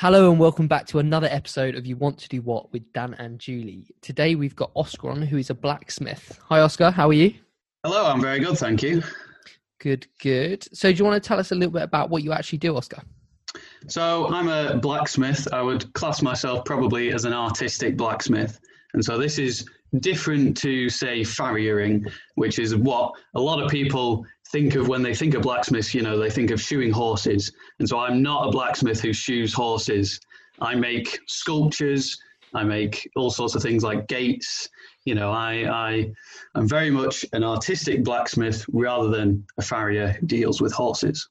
Hello and welcome back to another episode of You Want to Do What with Dan and Julie. Today we've got Oscar on, who is a blacksmith. Hi, Oscar. How are you? Hello, I'm very good, thank you. Good, good. So, do you want to tell us a little bit about what you actually do, Oscar? So, I'm a blacksmith. I would class myself probably as an artistic blacksmith. And so, this is different to, say, farriering, which is what a lot of people think of when they think of blacksmiths. You know, they think of shoeing horses. And so, I'm not a blacksmith who shoes horses. I make sculptures, I make all sorts of things like gates. You know, I, I, I'm very much an artistic blacksmith rather than a farrier who deals with horses.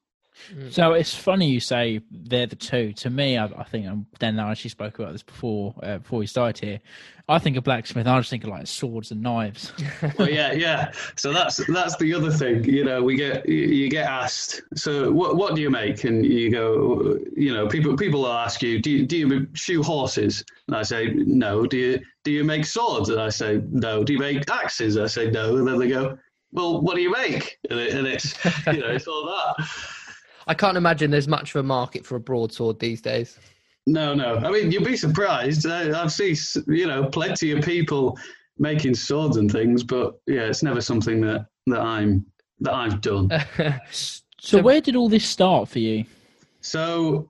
So it's funny you say they're the two. To me, I, I think um, Dan and I actually spoke about this before uh, before we started here. I think of blacksmith. I just think of like swords and knives. well, yeah, yeah. So that's that's the other thing. You know, we get you get asked. So what what do you make? And you go, you know, people people will ask you, do you, do you shoe horses? And I say no. Do you do you make swords? And I say no. Do you make axes? I say no. And then they go, well, what do you make? And, it, and it's you know, it's all that. I can't imagine there's much of a market for a broadsword these days. No, no. I mean, you'd be surprised. I, I've seen, you know, plenty of people making swords and things, but yeah, it's never something that, that I'm that I've done. so, so, where did all this start for you? So,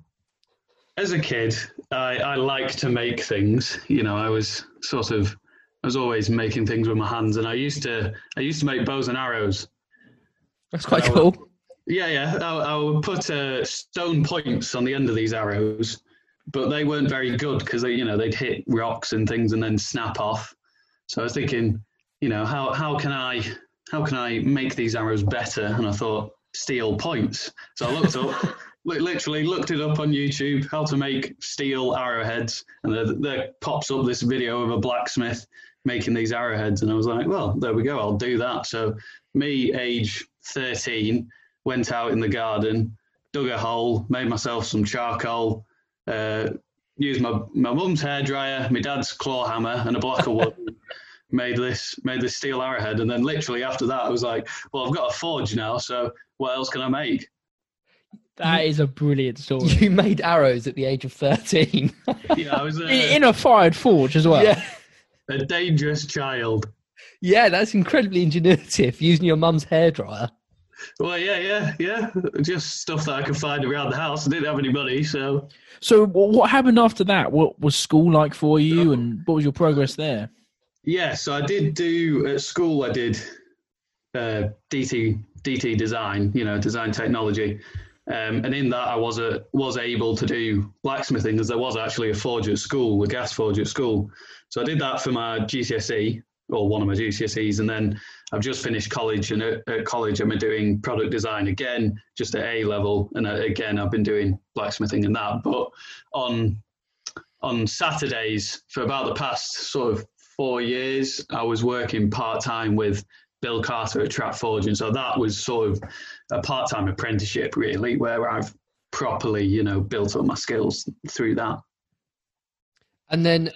as a kid, I, I like to make things. You know, I was sort of, I was always making things with my hands, and I used to, I used to make bows and arrows. That's quite cool. Yeah, yeah. I, I would put uh, stone points on the end of these arrows, but they weren't very good because they, you know, they'd hit rocks and things and then snap off. So I was thinking, you know, how how can I how can I make these arrows better? And I thought steel points. So I looked up, literally looked it up on YouTube, how to make steel arrowheads, and there, there pops up this video of a blacksmith making these arrowheads, and I was like, well, there we go, I'll do that. So me, age thirteen went out in the garden, dug a hole, made myself some charcoal, uh, used my my mum's hairdryer, my dad's claw hammer, and a block of wood. made this made this steel arrowhead, and then literally after that, I was like, "Well, I've got a forge now, so what else can I make?" That is a brilliant story. You made arrows at the age of thirteen. yeah, I was uh, in a fired forge as well. Yeah. A dangerous child. Yeah, that's incredibly ingenuitive using your mum's hairdryer. Well, yeah, yeah, yeah. Just stuff that I could find around the house. I didn't have any money, so. So, what happened after that? What was school like for you, and what was your progress there? Yeah, so I did do at school. I did uh, DT DT design, you know, design technology, um, and in that I was a, was able to do blacksmithing because there was actually a forge at school, a gas forge at school. So I did that for my GCSE or one of my GCSEs, and then I've just finished college, and at, at, college been doing product design again, just at A level, and uh, again I've been doing blacksmithing and that. But on on Saturdays for about the past sort of four years, I was working part time with Bill Carter at Trap Forge, and so that was sort of a part time apprenticeship really, where I've properly, you know, built up my skills through that. And then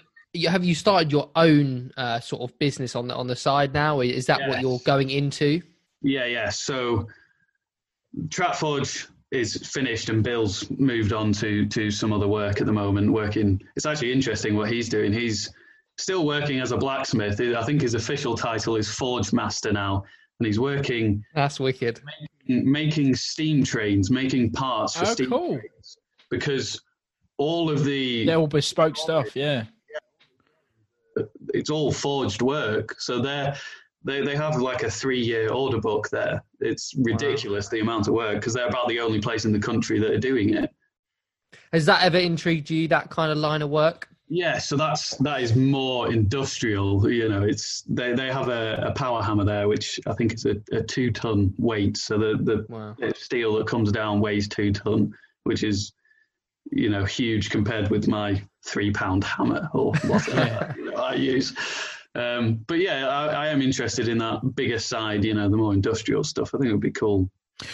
have you started your own uh, sort of business on the on the side now? Is that yes. what you're going into? Yeah, yeah. So Trap Forge is finished, and Bill's moved on to to some other work at the moment. Working, it's actually interesting what he's doing. He's still working as a blacksmith. I think his official title is Forge Master now, and he's working. That's wicked. Making, making steam trains, making parts for oh, steam cool. trains, because all of the they're all bespoke stuff. Yeah it's all forged work. So they're they they have like a three year order book there. It's ridiculous wow. the amount of work because they're about the only place in the country that are doing it. Has that ever intrigued you? That kind of line of work? Yeah, so that's that is more industrial. You know, it's they, they have a, a power hammer there, which I think is a, a two ton weight. So the the wow. steel that comes down weighs two ton, which is you know huge compared with my three pound hammer or whatever you know, I use. Um, but yeah, I, I, am interested in that bigger side, you know, the more industrial stuff. I think it would be cool.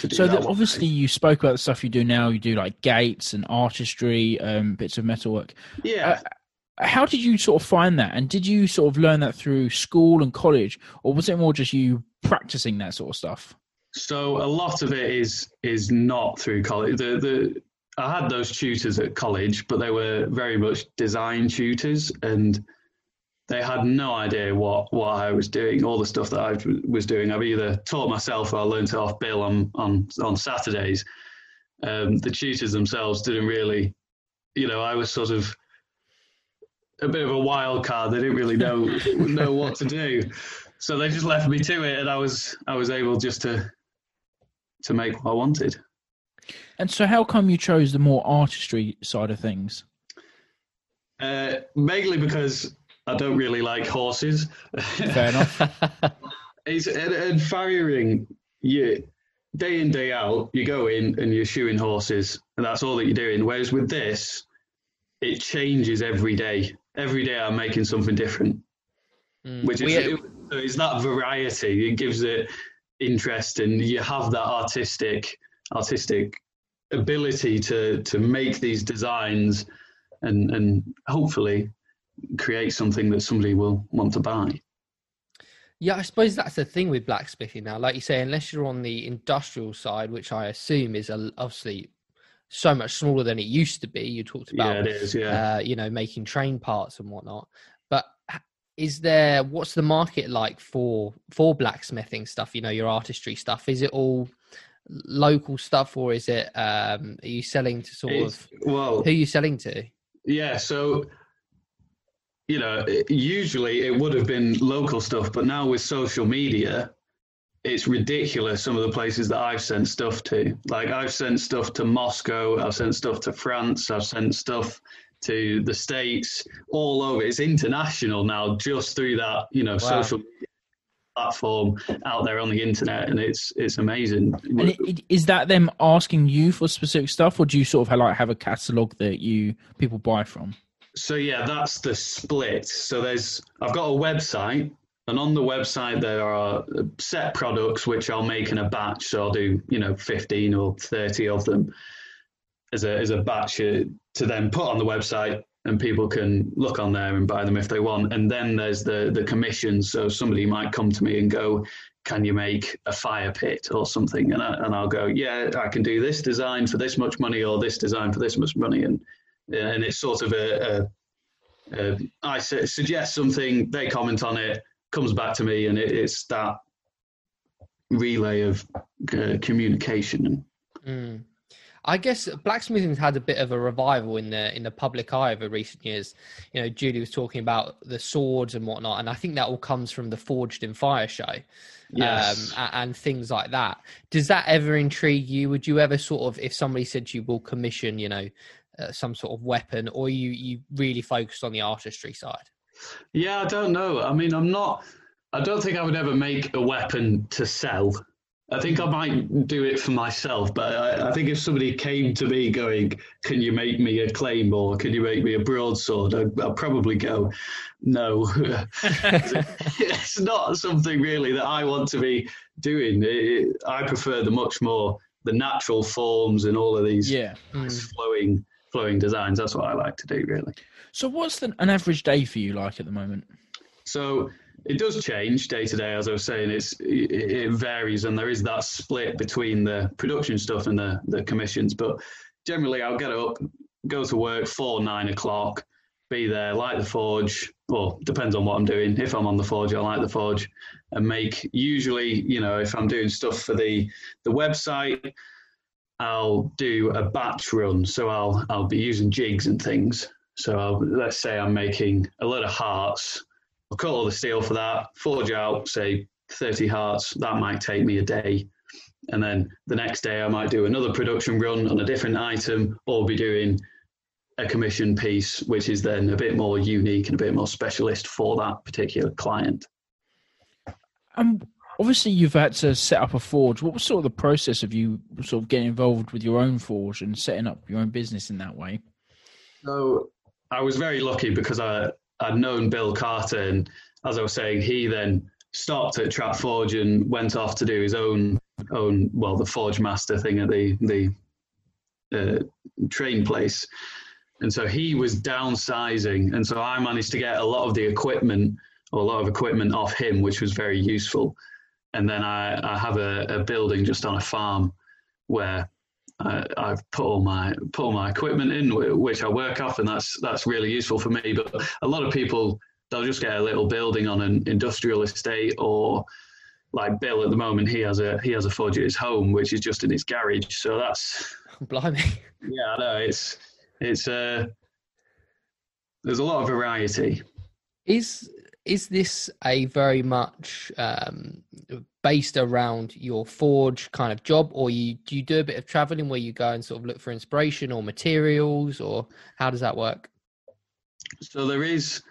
so the, obviously, you spoke about the stuff you do now. You do like gates and artistry, um, bits of metalwork. Yeah. Uh, how did you sort of find that, and did you sort of learn that through school and college, or was it more just you practicing that sort of stuff? So a lot of it is is not through college. The the I had those tutors at college, but they were very much design tutors, and they had no idea what what I was doing. All the stuff that I was doing, I've either taught myself or I learned it off Bill on on on Saturdays. Um, the tutors themselves didn't really, you know, I was sort of a bit of a wild card. They didn't really know know what to do, so they just left me to it, and I was I was able just to to make what I wanted. And so, how come you chose the more artistry side of things? Uh, mainly because I don't really like horses. Fair enough. it's and, and farriering you day in day out. You go in and you're shoeing horses, and that's all that you're doing. Whereas with this, it changes every day. Every day, I'm making something different, mm. which is it, it's that variety. It gives it interest, and you have that artistic artistic ability to to make these designs and and hopefully create something that somebody will want to buy. Yeah, I suppose that's the thing with blacksmithing now. Like you say, unless you're on the industrial side, which I assume is obviously so much smaller than it used to be. You talked about, yeah, it is, yeah. Uh, you know, making train parts and whatnot. But is there what's the market like for for blacksmithing stuff? You know, your artistry stuff. Is it all local stuff, or is it? Um, are you selling to sort it's, of? Well, who are you selling to? Yeah, so you know, usually it would have been local stuff, but now with social media, it's ridiculous some of the places that I've sent stuff to. Like I've sent stuff to Moscow, I've sent stuff to France, I've sent stuff to the States, all over. It's international now just through that, you know, wow. social platform out there on the internet and it's it's amazing. And it, it, is that them asking you for specific stuff or do you sort of have, like have a catalog that you people buy from? So yeah, that's the split. So there's I've got a website, and on the website there are set products which I'll make in a batch. So I'll do you know 15 or 30 of them as a as a batch to then put on the website, and people can look on there and buy them if they want. And then there's the the commissions. So somebody might come to me and go, can you make a fire pit or something? And, I, and I'll go, yeah, I can do this design for this much money or this design for this much money. And and it's sort of a, a, a I suggest something, they comment on it, comes back to me, and it, it's that relay of uh, communication. Mm. I guess blacksmithing's had a bit of a revival in the in the public eye over recent years. You know, Julie was talking about the swords and whatnot, and I think that all comes from the Forged in Fire show, yes. um, and, things like that. Does that ever intrigue you? Would you ever sort of, if somebody said to you, "Will commission," you know, uh, some sort of weapon, or you you really focused on the artistry side? Yeah, I don't know. I mean, I'm not. I don't think I would ever make a weapon to sell. I think I might do it for myself, but I, I, think if somebody came to me going, "Can you make me a claymore? Can you make me a broadsword?" I'd, I'd probably go, "No." it's not something really that I want to be doing. It, I prefer the much more the natural forms and all of these yeah. mm. flowing flowing designs. That's what I like to do, really. So, what's the, an average day for you like at the moment? So it does change day to day, as I was saying. It's it, it varies, and there is that split between the production stuff and the the commissions. But generally, I'll get up, go to work for nine o'clock, be there, light the forge. Well, depends on what I'm doing. If I'm on the forge, I light the forge and make. Usually, you know, if I'm doing stuff for the the website, I'll do a batch run. So I'll I'll be using jigs and things. So I'll, let's say I'm making a lot of hearts. I'll cut all the steel for that, forge out, say 30 hearts. That might take me a day. And then the next day I might do another production run on a different item or be doing a commission piece, which is then a bit more unique and a bit more specialist for that particular client. Um, obviously you've had to set up a forge. What was sort of the process of you sort of getting involved with your own forge and setting up your own business in that way? So I was very lucky because I I'd known Bill Carter, and as I was saying, he then stopped at Trap Forge and went off to do his own own well the Forge Master thing at the the uh, train place. And so he was downsizing, and so I managed to get a lot of the equipment or a lot of equipment off him, which was very useful and then I, I have a, a, building just on a farm where I, I've put all my put all my equipment in, which I work off, and that's that's really useful for me. But a lot of people they'll just get a little building on an industrial estate or like Bill at the moment, he has a he has a forge at his home, which is just in his garage. So that's blimey. Yeah, I know it's it's uh there's a lot of variety. Is is this a very much um, based around your forge kind of job, or you do you do a bit of traveling where you go and sort of look for inspiration or materials, or how does that work? So there is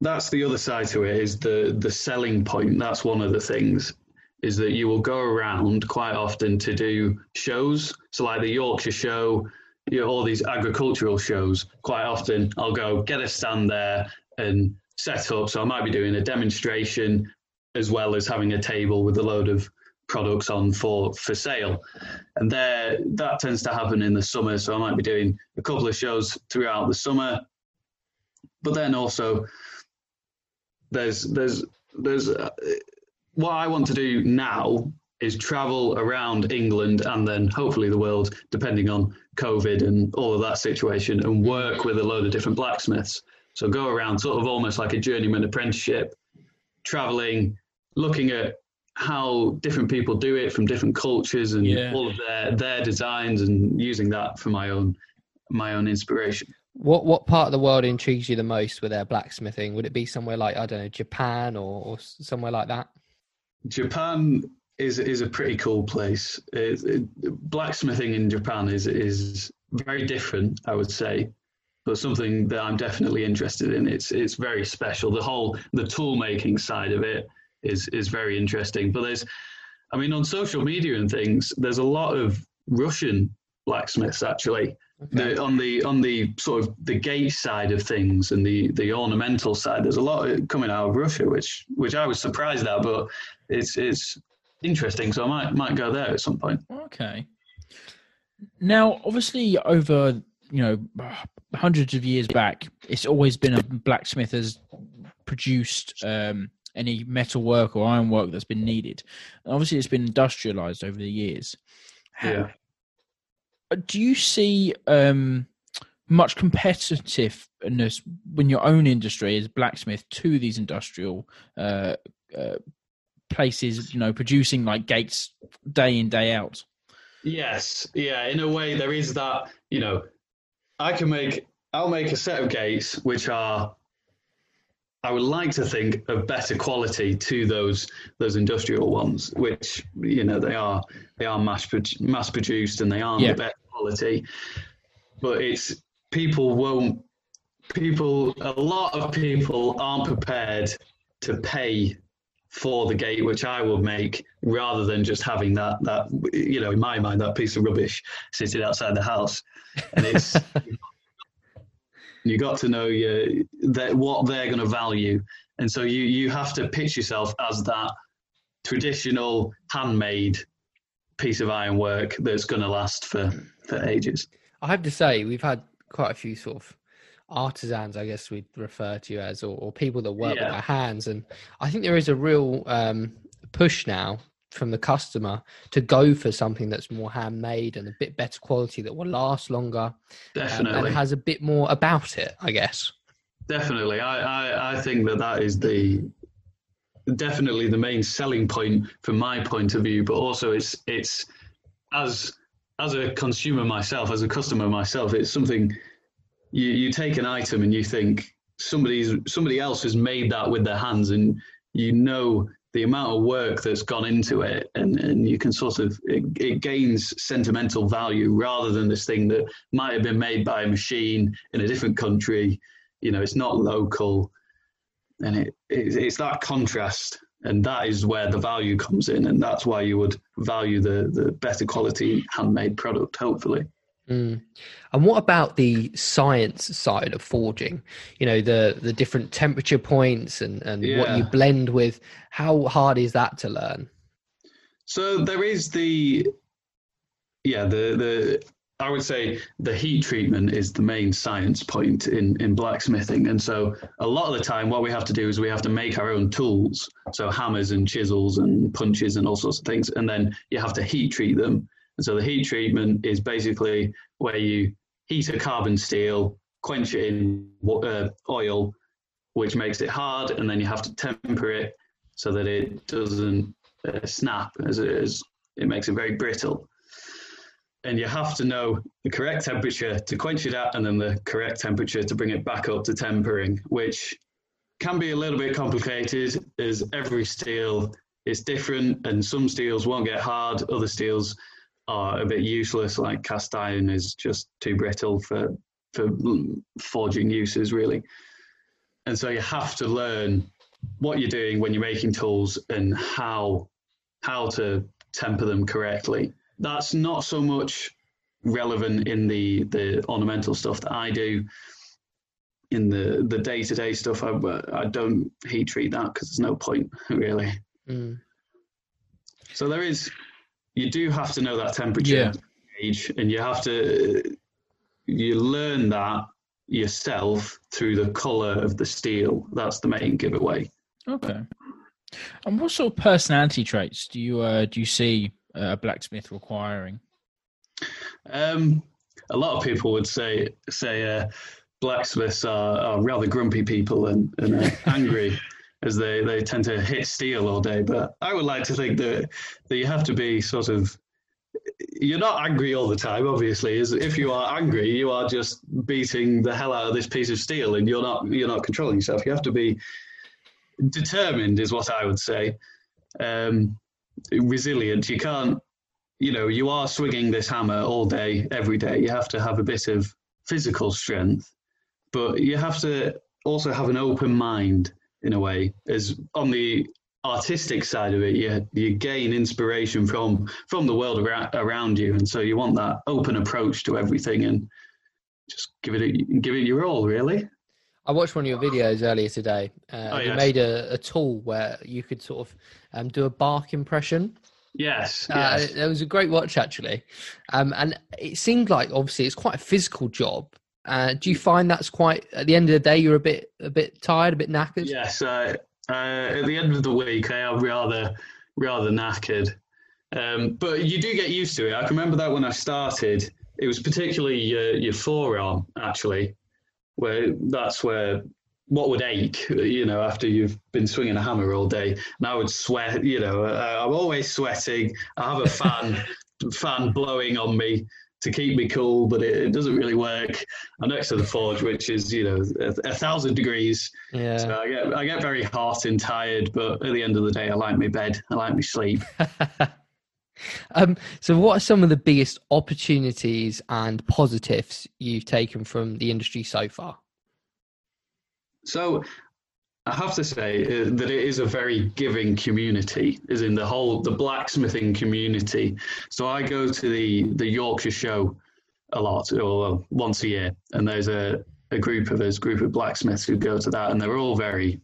that's the other side to it is the the selling point. That's one of the things is that you will go around quite often to do shows. So like the Yorkshire show, you know, all these agricultural shows. Quite often, I'll go get a stand there and set up. So I might be doing a demonstration as well as having a table with a load of products on for for sale and there that tends to happen in the summer so i might be doing a couple of shows throughout the summer but then also there's there's there's uh, what I want to do now is travel around England and then hopefully the world, depending on COVID and all of that situation, and work with a load of different blacksmiths. So go around sort of almost like a journeyman apprenticeship, traveling, looking at how different people do it from different cultures and yeah. all of their their designs and using that for my own my own inspiration. What what part of the world intrigues you the most with their blacksmithing? Would it be somewhere like I don't know Japan or, or somewhere like that? Japan is is a pretty cool place. It, it, blacksmithing in Japan is is very different, I would say, but something that I'm definitely interested in. It's it's very special. The whole the tool making side of it is is very interesting. But there's, I mean, on social media and things, there's a lot of Russian blacksmiths actually Okay. The, on the on the sort of the gate side of things and the the ornamental side, there's a lot coming out of Russia, which which I was surprised at, but it's it's interesting. So I might might go there at some point. Okay. Now, obviously, over you know hundreds of years back, it's always been a blacksmith has produced um, any metal work or iron work that's been needed. obviously, it's been industrialized over the years. Yeah do you see um, much competitiveness when your own industry is blacksmith to these industrial uh, uh, places? You know, producing like gates day in day out. Yes, yeah. In a way, there is that. You know, I can make. I'll make a set of gates which are I would like to think of better quality to those those industrial ones, which you know they are they are mass mass produced and they aren't yeah. the best quality. But it's people won't people a lot of people aren't prepared to pay for the gate which I would make rather than just having that that you know in my mind that piece of rubbish sitting outside the house. And it's you got to know your, that what they're going to value. And so you you have to pitch yourself as that traditional handmade piece of ironwork that's going to last for for ages. I have to say we've had quite a few sort of artisans i guess we'd refer to as or, or people that work yeah. with their hands. And i think there is a real um, push now from the customer to go for something that's more handmade and a bit better quality that will last longer definitely um, and has a bit more about it i guess. Definitely. I, I i think that that is the definitely the main selling point from my point of view but also it's it's as as a consumer myself as a customer myself it's something you you take an item and you think somebody's somebody else has made that with their hands and you know the amount of work that's gone into it and, and you can sort of it, it, gains sentimental value rather than this thing that might have been made by a machine in a different country. You know it's not local. And it, it it's that contrast and that is where the value comes in and that's why you would value the the better quality handmade product hopefully Mm. And what about the science side of forging? You know, the the different temperature points and and yeah. what you blend with. How hard is that to learn? So there is the yeah the the I would say the heat treatment is the main science point in, in blacksmithing. And so a lot of the time, what we have to do is we have to make our own tools. So hammers and chisels and punches and all sorts of things. And then you have to heat treat them And so the heat treatment is basically where you heat a carbon steel, quench it in uh, oil, which makes it hard, and then you have to temper it so that it doesn't uh, snap as it, is. it makes it very brittle. And you have to know the correct temperature to quench it at, and then the correct temperature to bring it back up to tempering, which can be a little bit complicated as every steel is different, and some steels won't get hard, other steels are a bit useless, like cast iron is just too brittle for for forging uses, really. And so you have to learn what you're doing when you're making tools and how how to temper them correctly. That's not so much relevant in the the ornamental stuff that I do. In the the day to day stuff, I I don't heat treat that because there's no point really. Mm. So there is, you do have to know that temperature yeah. age, and you have to you learn that yourself through the color of the steel. That's the main giveaway. Okay. And what sort of personality traits do you uh, do you see a blacksmith requiring? Um, a lot of people would say say uh, blacksmiths are, are, rather grumpy people and, and uh, angry. as they, they tend to hit steel all day. But I would like to think that that you have to be sort of you're not angry all the time, obviously. Is if you are angry, you are just beating the hell out of this piece of steel, and you're not you're not controlling yourself. You have to be determined, is what I would say. Um, resilient. You can't, you know, you are swinging this hammer all day, every day. You have to have a bit of physical strength, but you have to also have an open mind in a way. As on the artistic side of it, you you gain inspiration from from the world around, around you, and so you want that open approach to everything and just give it a, give it your all, really. I watched one of your videos earlier today. Uh, oh, yes. You made a, a, tool where you could sort of um, do a bark impression. Yes, uh, yes. It was a great watch actually, um, and it seemed like obviously it's quite a physical job, uh, do you find that's quite at the end of the day you're a bit a bit tired, a bit knackered? Yes, uh, uh, at the end of the week I am rather rather knackered, um, but you do get used to it. I can remember that when I started, it was particularly your, your forearm actually, where that's where what would ache, you know, after you've been swinging a hammer all day. And I would sweat, you know, uh, I'm always sweating. I have a fan fan blowing on me to keep me cool, but it, it, doesn't really work. I'm next to the forge, which is you know a, a, thousand degrees. Yeah. So I get I get very hot and tired, but at the end of the day, I like my bed. I like my sleep. um, so, what are some of the biggest opportunities and positives you've taken from the industry so far? So, I have to say uh, that it is a very giving community, is in the whole the blacksmithing community. So I go to the the Yorkshire show a lot, or once a year, and there's a a group of us, group of blacksmiths who go to that, and they're all very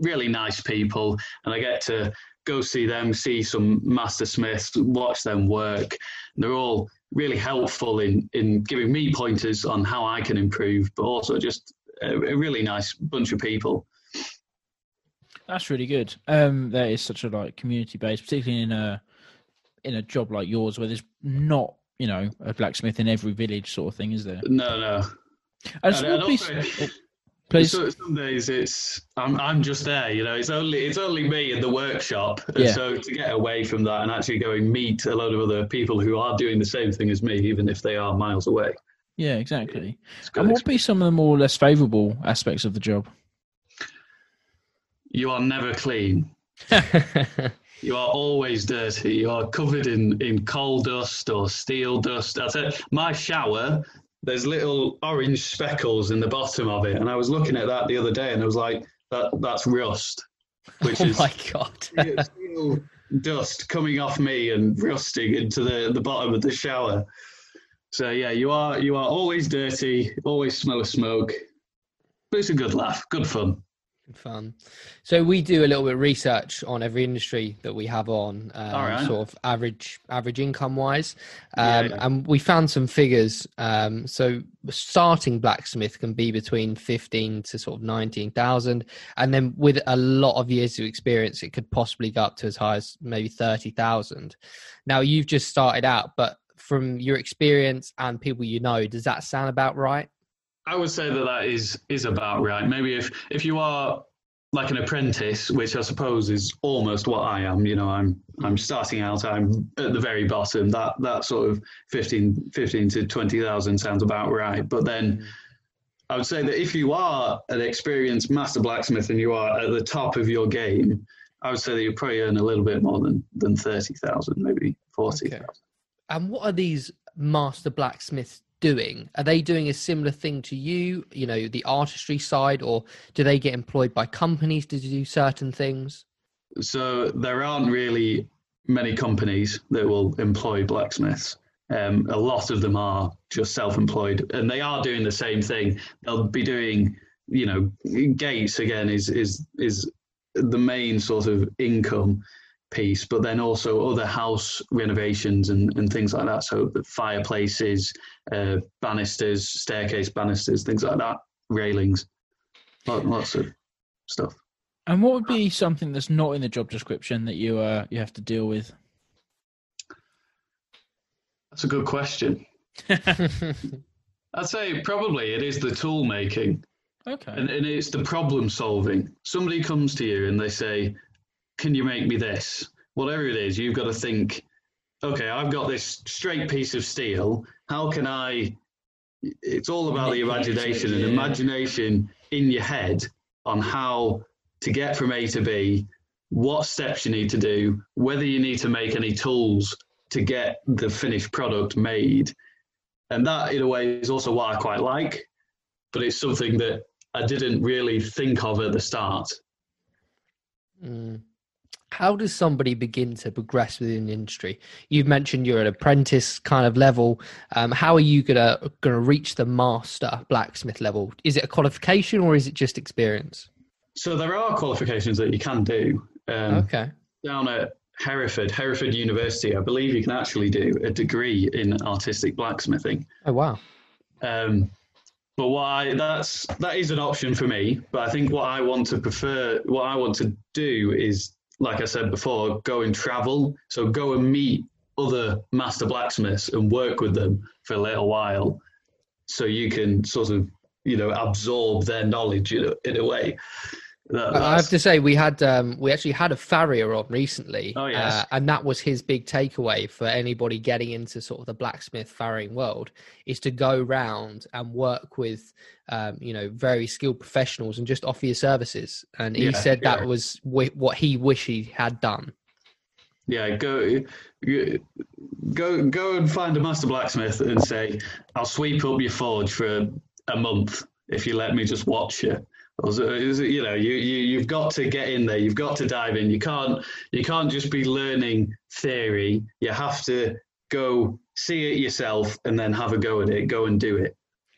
really nice people, and I get to go see them, see some master smiths, watch them work. And they're all really helpful in in giving me pointers on how I can improve, but also just a, a really nice bunch of people. That's really good. Um, there is such a like community base, particularly in a in a job like yours where there's not you know a blacksmith in every village sort of thing, is there? No, no. And, also, oh, please. So, some days it's I'm I'm just there, you know. It's only it's only me in the workshop, yeah. so to get away from that and actually go and meet a lot of other people who are doing the same thing as me, even if they are miles away. Yeah, exactly. And what would be some of the more or less favourable aspects of the job? You are never clean. you are always dirty. You are covered in, in coal dust or steel dust. I said, my shower, there's little orange speckles in the bottom of it. And I was looking at that the other day and I was like, that that's rust. Which oh is my God. steel dust coming off me and rusting into the, the bottom of the shower. So yeah, you are you are always dirty, always smell of smoke. But it's a good laugh, good fun. Fun. So we do a little bit of research on every industry that we have on, um, right. sort of average average income wise, um, yeah, and we found some figures. Um, so starting blacksmith can be between fifteen to sort of nineteen thousand, and then with a lot of years of experience, it could possibly go up to as high as maybe thirty thousand. Now you've just started out, but from your experience and people you know, does that sound about right? I would say that that is is about right. Maybe if if you are like an apprentice, which I suppose is almost what I am. You know, I'm I'm starting out. I'm at the very bottom. That that sort of 15, 15 to twenty thousand sounds about right. But then. I would say that if you are an experienced master blacksmith and you are at the top of your game, I would say that you probably earn a little bit more than than thirty thousand, maybe forty thousand. Okay. And what are these master blacksmiths doing? Are they doing a similar thing to you, you know, the artistry side, or do they get employed by companies to do certain things? So there aren't really many companies that will employ blacksmiths. Um, a lot of them are just self-employed, and they are doing the same thing. They'll be doing, you know, gates again is is is the main sort of income piece, but then also other house renovations and, and things like that. So the fireplaces, uh, banisters, staircase banisters, things like that, railings, lots of stuff. And what would be something that's not in the job description that you uh, you have to deal with? That's a good question. I'd say probably it is the tool making. Okay. And, and it's the problem solving. Somebody comes to you and they say, Can you make me this? Whatever it is, you've got to think, okay, I've got this straight piece of steel. How can I? It's all about the imagination and imagination in your head on how to get from A to B, what steps you need to do, whether you need to make any tools to get the finished product made. And that, in a way, is also what I quite like, but it's something that I didn't really think of at the start. Mm. How does somebody begin to progress within the industry? You've mentioned you're an apprentice kind of level. Um, how are you gonna gonna reach the master blacksmith level? Is it a qualification or is it just experience? So there are qualifications that you can do. Um, okay. Down at Hereford, Hereford University, I believe you can actually do a degree in artistic blacksmithing. Oh wow! Um, but why that's that is an option for me. But I think what I want to prefer, what I want to do is, like I said before, go and travel. So go and meet other master blacksmiths and work with them for a little while, so you can sort of you know absorb their knowledge in a, in a way. That, I have to say, we had um, we actually had a farrier on recently, oh, yes. uh, and that was his big takeaway for anybody getting into sort of the blacksmith farriering world is to go round and work with, um, you know, very skilled professionals and just offer your services. And he yeah, said that yeah. was w- what he wish he had done. Yeah, go, go, go and find a master blacksmith and say, "I'll sweep up your forge for a month if you let me just watch you." You know you, you you've got to get in there. You've got to dive in. You can't you can't just be learning theory. You have to go see it yourself and then have a go at it. Go and do it.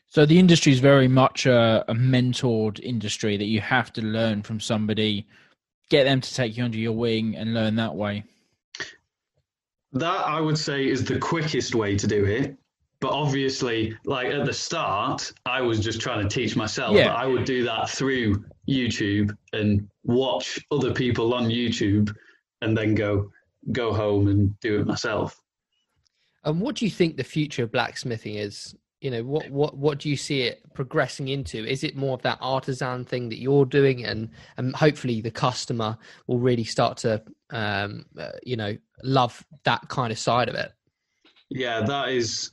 So the industry is very much a, a mentored industry that you have to learn from somebody get them to take you under your wing and learn that way. That i would say is the quickest way to do it but obviously, like at the start, I was just trying to teach myself. Yeah. I would do that through YouTube and watch other people on YouTube, and then go go home and do it myself. And what do you think the future of blacksmithing is? You know, what what what do you see it progressing into? Is it more of that artisan thing that you're doing, and and hopefully the customer will really start to, um, uh, you know, love that kind of side of it? Yeah, that is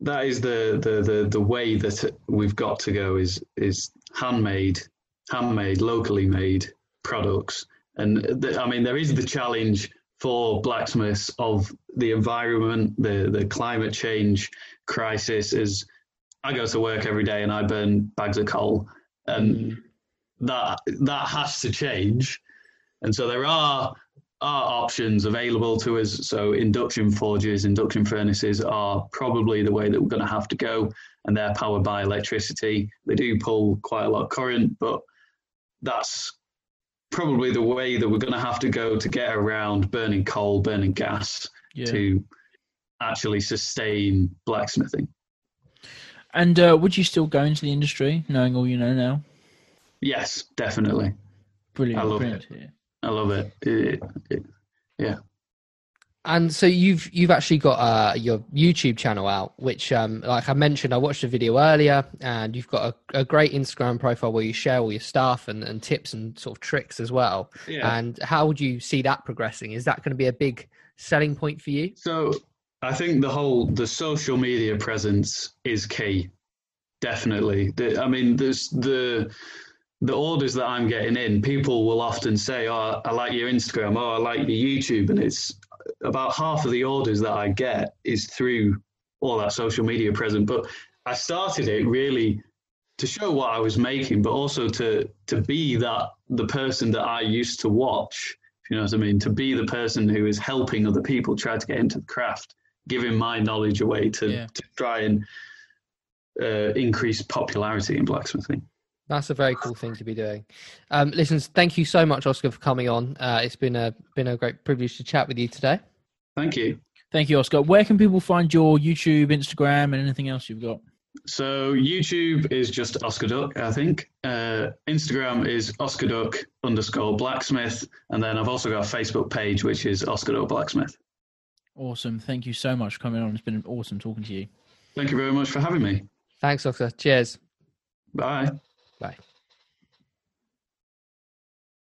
that is the, the the the way that we've got to go is is handmade handmade locally made products and the, i mean there is the challenge for blacksmiths of the environment the the climate change crisis is i go to work every day and i burn bags of coal and mm. that that has to change and so there are are options available to us. So induction forges, induction furnaces are probably the way that we're going to have to go, and they're powered by electricity. They do pull quite a lot of current, but that's probably the way that we're going to have to go to get around burning coal, burning gas yeah. to actually sustain blacksmithing. And uh, would you still go into the industry, knowing all you know now? Yes, definitely. Brilliant. I love brilliant. it. I love it. It, it. Yeah. and so you've you've actually got uh, your YouTube channel out, which, um, like I mentioned, I watched a video earlier, and you've got a, a, great Instagram profile where you share all your stuff and, and tips and sort of tricks as well. Yeah. And how would you see that progressing? Is that going to be a big selling point for you? So I think the whole the social media presence is key. Definitely. The, I mean, there's the the orders that I'm getting in. People will often say, "Oh, I like your Instagram. Oh, I like your YouTube," and it's about half of the orders that I get is through all that social media present. But I started it really to show what I was making, but also to to be that the person that I used to watch. You know what I mean? To be the person who is helping other people try to get into the craft, giving my knowledge away to, Yeah. to try and uh, increase popularity in blacksmithing. That's a very cool thing to be doing. Um, listen, thank you so much, Oscar, for coming on. Uh, it's been a been a great privilege to chat with you today. Thank you. Thank you, Oscar. Where can people find your YouTube, Instagram, and anything else you've got? So YouTube is just Oscar Duck, I think. Uh, Instagram is Oscar Duck underscore blacksmith, and then I've also got a Facebook page which is Oscar Duck Blacksmith. Awesome. Thank you so much for coming on. It's been awesome talking to you. Thank you very much for having me. Thanks, Oscar. Cheers. Bye. Bye.